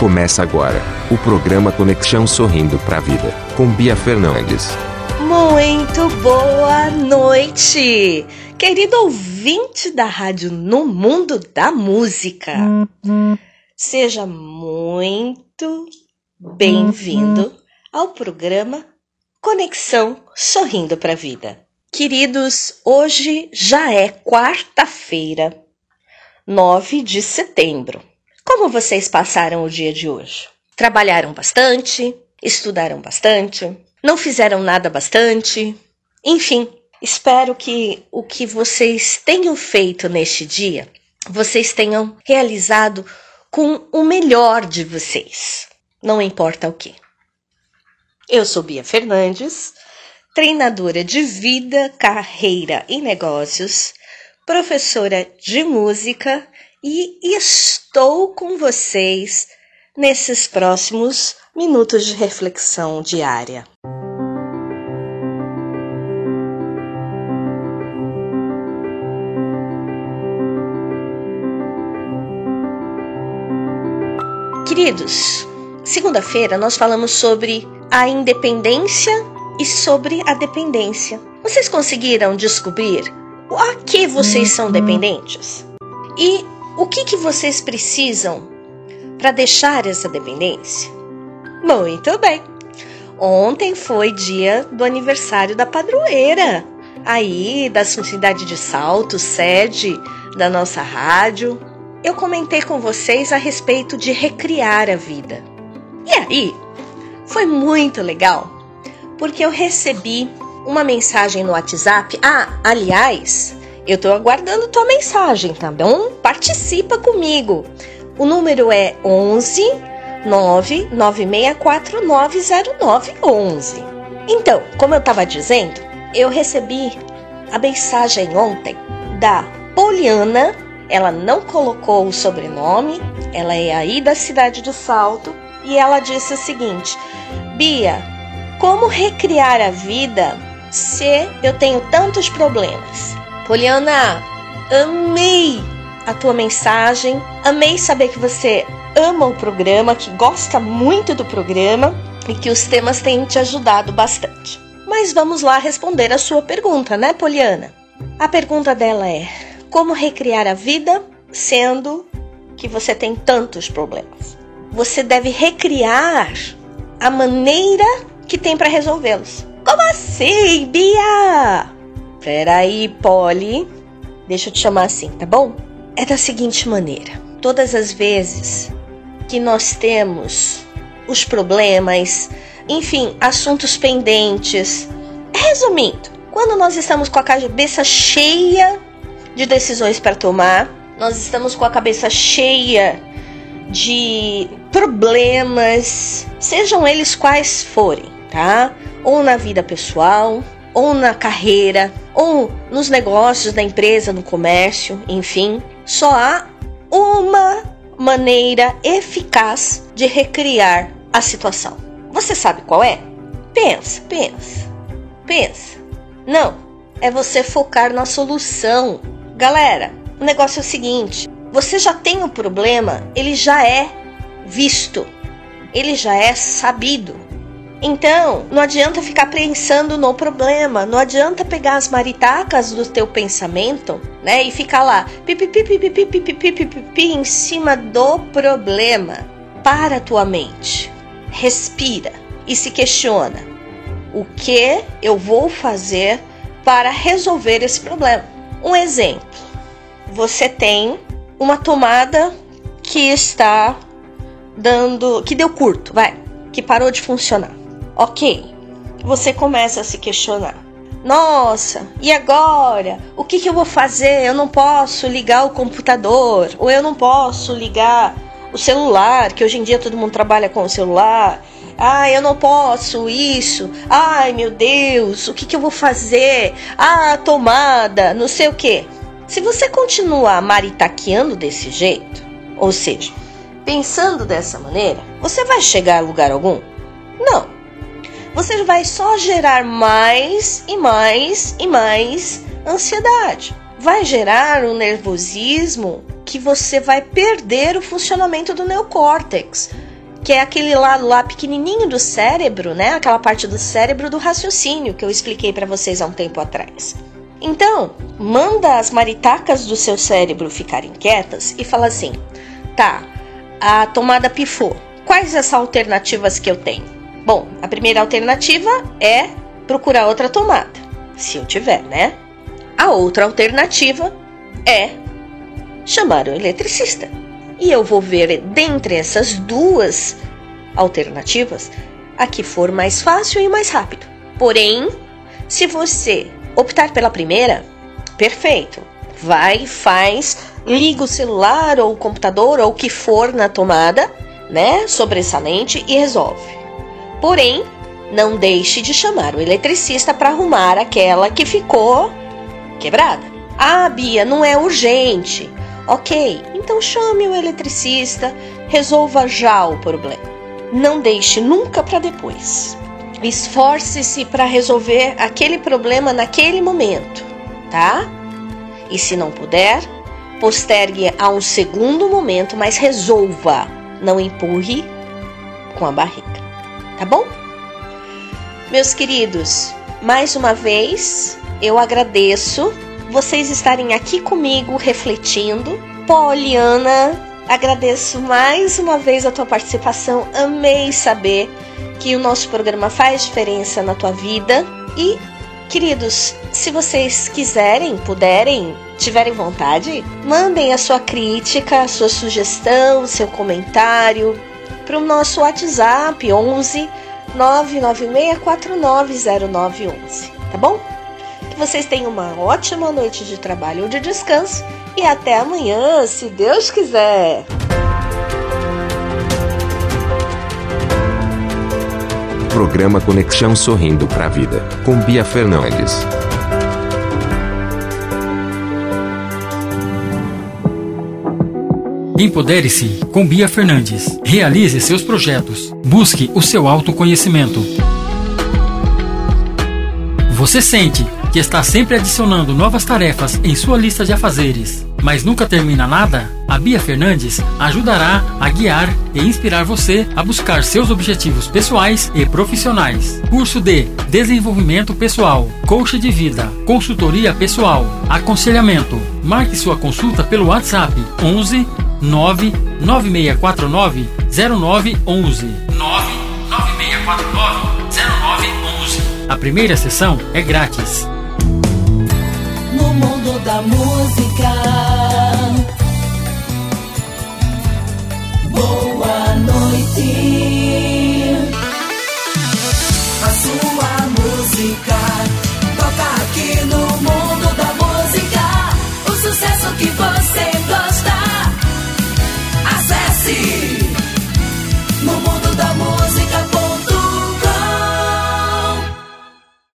Começa agora o programa Conexão Sorrindo pra Vida, com Bia Fernandes. Muito boa noite, querido ouvinte da rádio no mundo da música. Seja muito bem-vindo ao programa Conexão Sorrindo pra Vida. Queridos, hoje já é quarta-feira, 9 de setembro. Como vocês passaram o dia de hoje? Trabalharam bastante? Estudaram bastante? Não fizeram nada bastante? Enfim, espero que o que vocês tenham feito neste dia, vocês tenham realizado com o melhor de vocês. Não importa o que. Eu sou Bia Fernandes, treinadora de vida, carreira e negócios, professora de música e estou com vocês nesses próximos minutos de reflexão diária. Queridos, segunda-feira nós falamos sobre a independência e sobre a dependência. Vocês conseguiram descobrir a que vocês são dependentes? E o que, que vocês precisam para deixar essa dependência? Muito bem! Ontem foi dia do aniversário da padroeira, aí da cidade de Salto, sede da nossa rádio. Eu comentei com vocês a respeito de recriar a vida. E aí, foi muito legal, porque eu recebi uma mensagem no WhatsApp. Ah, aliás, eu estou aguardando tua mensagem, tá bom? Participa comigo. O número é 11 996490911. Então, como eu estava dizendo, eu recebi a mensagem ontem da Poliana. Ela não colocou o sobrenome, ela é aí da cidade do Salto e ela disse o seguinte: Bia, como recriar a vida se eu tenho tantos problemas? Poliana, amei a tua mensagem, amei saber que você ama o programa, que gosta muito do programa e que os temas têm te ajudado bastante. Mas vamos lá responder a sua pergunta, né, Poliana? A pergunta dela é: como recriar a vida sendo que você tem tantos problemas? Você deve recriar a maneira que tem para resolvê-los. Como assim, Bia? Peraí, Polly. Deixa eu te chamar assim, tá bom? É da seguinte maneira: todas as vezes que nós temos os problemas, enfim, assuntos pendentes. Resumindo, quando nós estamos com a cabeça cheia de decisões para tomar, nós estamos com a cabeça cheia de problemas, sejam eles quais forem, tá? Ou na vida pessoal, ou na carreira, ou nos negócios da empresa, no comércio, enfim, só há uma maneira eficaz de recriar a situação. Você sabe qual é? Pensa, pensa, pensa. Não, é você focar na solução. Galera, o negócio é o seguinte: você já tem o problema, ele já é visto, ele já é sabido. Então, não adianta ficar pensando no problema, não adianta pegar as maritacas do teu pensamento, né, e ficar lá pi, em cima do problema. Para a tua mente, respira e se questiona: o que eu vou fazer para resolver esse problema? Um exemplo: você tem uma tomada que está dando, que deu curto, vai, que parou de funcionar. Ok, você começa a se questionar. Nossa, e agora? O que, que eu vou fazer? Eu não posso ligar o computador, ou eu não posso ligar o celular, que hoje em dia todo mundo trabalha com o celular. Ah, eu não posso isso. Ai, meu Deus, o que, que eu vou fazer? Ah, tomada, não sei o que. Se você continuar maritaqueando desse jeito, ou seja, pensando dessa maneira, você vai chegar a lugar algum? Não você vai só gerar mais e mais e mais ansiedade. Vai gerar um nervosismo que você vai perder o funcionamento do neocórtex. que é aquele lado lá pequenininho do cérebro, né? Aquela parte do cérebro do raciocínio que eu expliquei para vocês há um tempo atrás. Então, manda as maritacas do seu cérebro ficarem quietas e fala assim: tá, a tomada pifou. Quais as alternativas que eu tenho? Bom, a primeira alternativa é procurar outra tomada, se eu tiver, né? A outra alternativa é chamar o eletricista. E eu vou ver dentre essas duas alternativas a que for mais fácil e mais rápido. Porém, se você optar pela primeira, perfeito. Vai, faz, liga o celular ou o computador ou o que for na tomada, né, sobressalente e resolve. Porém, não deixe de chamar o eletricista para arrumar aquela que ficou quebrada. Ah, Bia, não é urgente. Ok, então chame o eletricista, resolva já o problema. Não deixe nunca para depois. Esforce-se para resolver aquele problema naquele momento, tá? E se não puder, postergue a um segundo momento, mas resolva. Não empurre com a barriga, tá bom? Meus queridos, mais uma vez eu agradeço vocês estarem aqui comigo refletindo. Poliana, agradeço mais uma vez a tua participação. Amei saber que o nosso programa faz diferença na tua vida. E, queridos, se vocês quiserem, puderem, tiverem vontade, mandem a sua crítica, a sua sugestão, seu comentário para o nosso WhatsApp 11 996490911, tá bom? Que vocês tenham uma ótima noite de trabalho ou de descanso e até amanhã, se Deus quiser. Programa Conexão Sorrindo para a Vida, com Bia Fernandes. Empodere-se com Bia Fernandes. Realize seus projetos. Busque o seu autoconhecimento. Você sente que está sempre adicionando novas tarefas em sua lista de afazeres, mas nunca termina nada? A Bia Fernandes ajudará a guiar e inspirar você a buscar seus objetivos pessoais e profissionais. Curso de Desenvolvimento Pessoal, Coach de Vida, Consultoria Pessoal, Aconselhamento. Marque sua consulta pelo WhatsApp 11 99649 0911. 99649 0911. A primeira sessão é grátis. No mundo da música. Boa noite. A sua música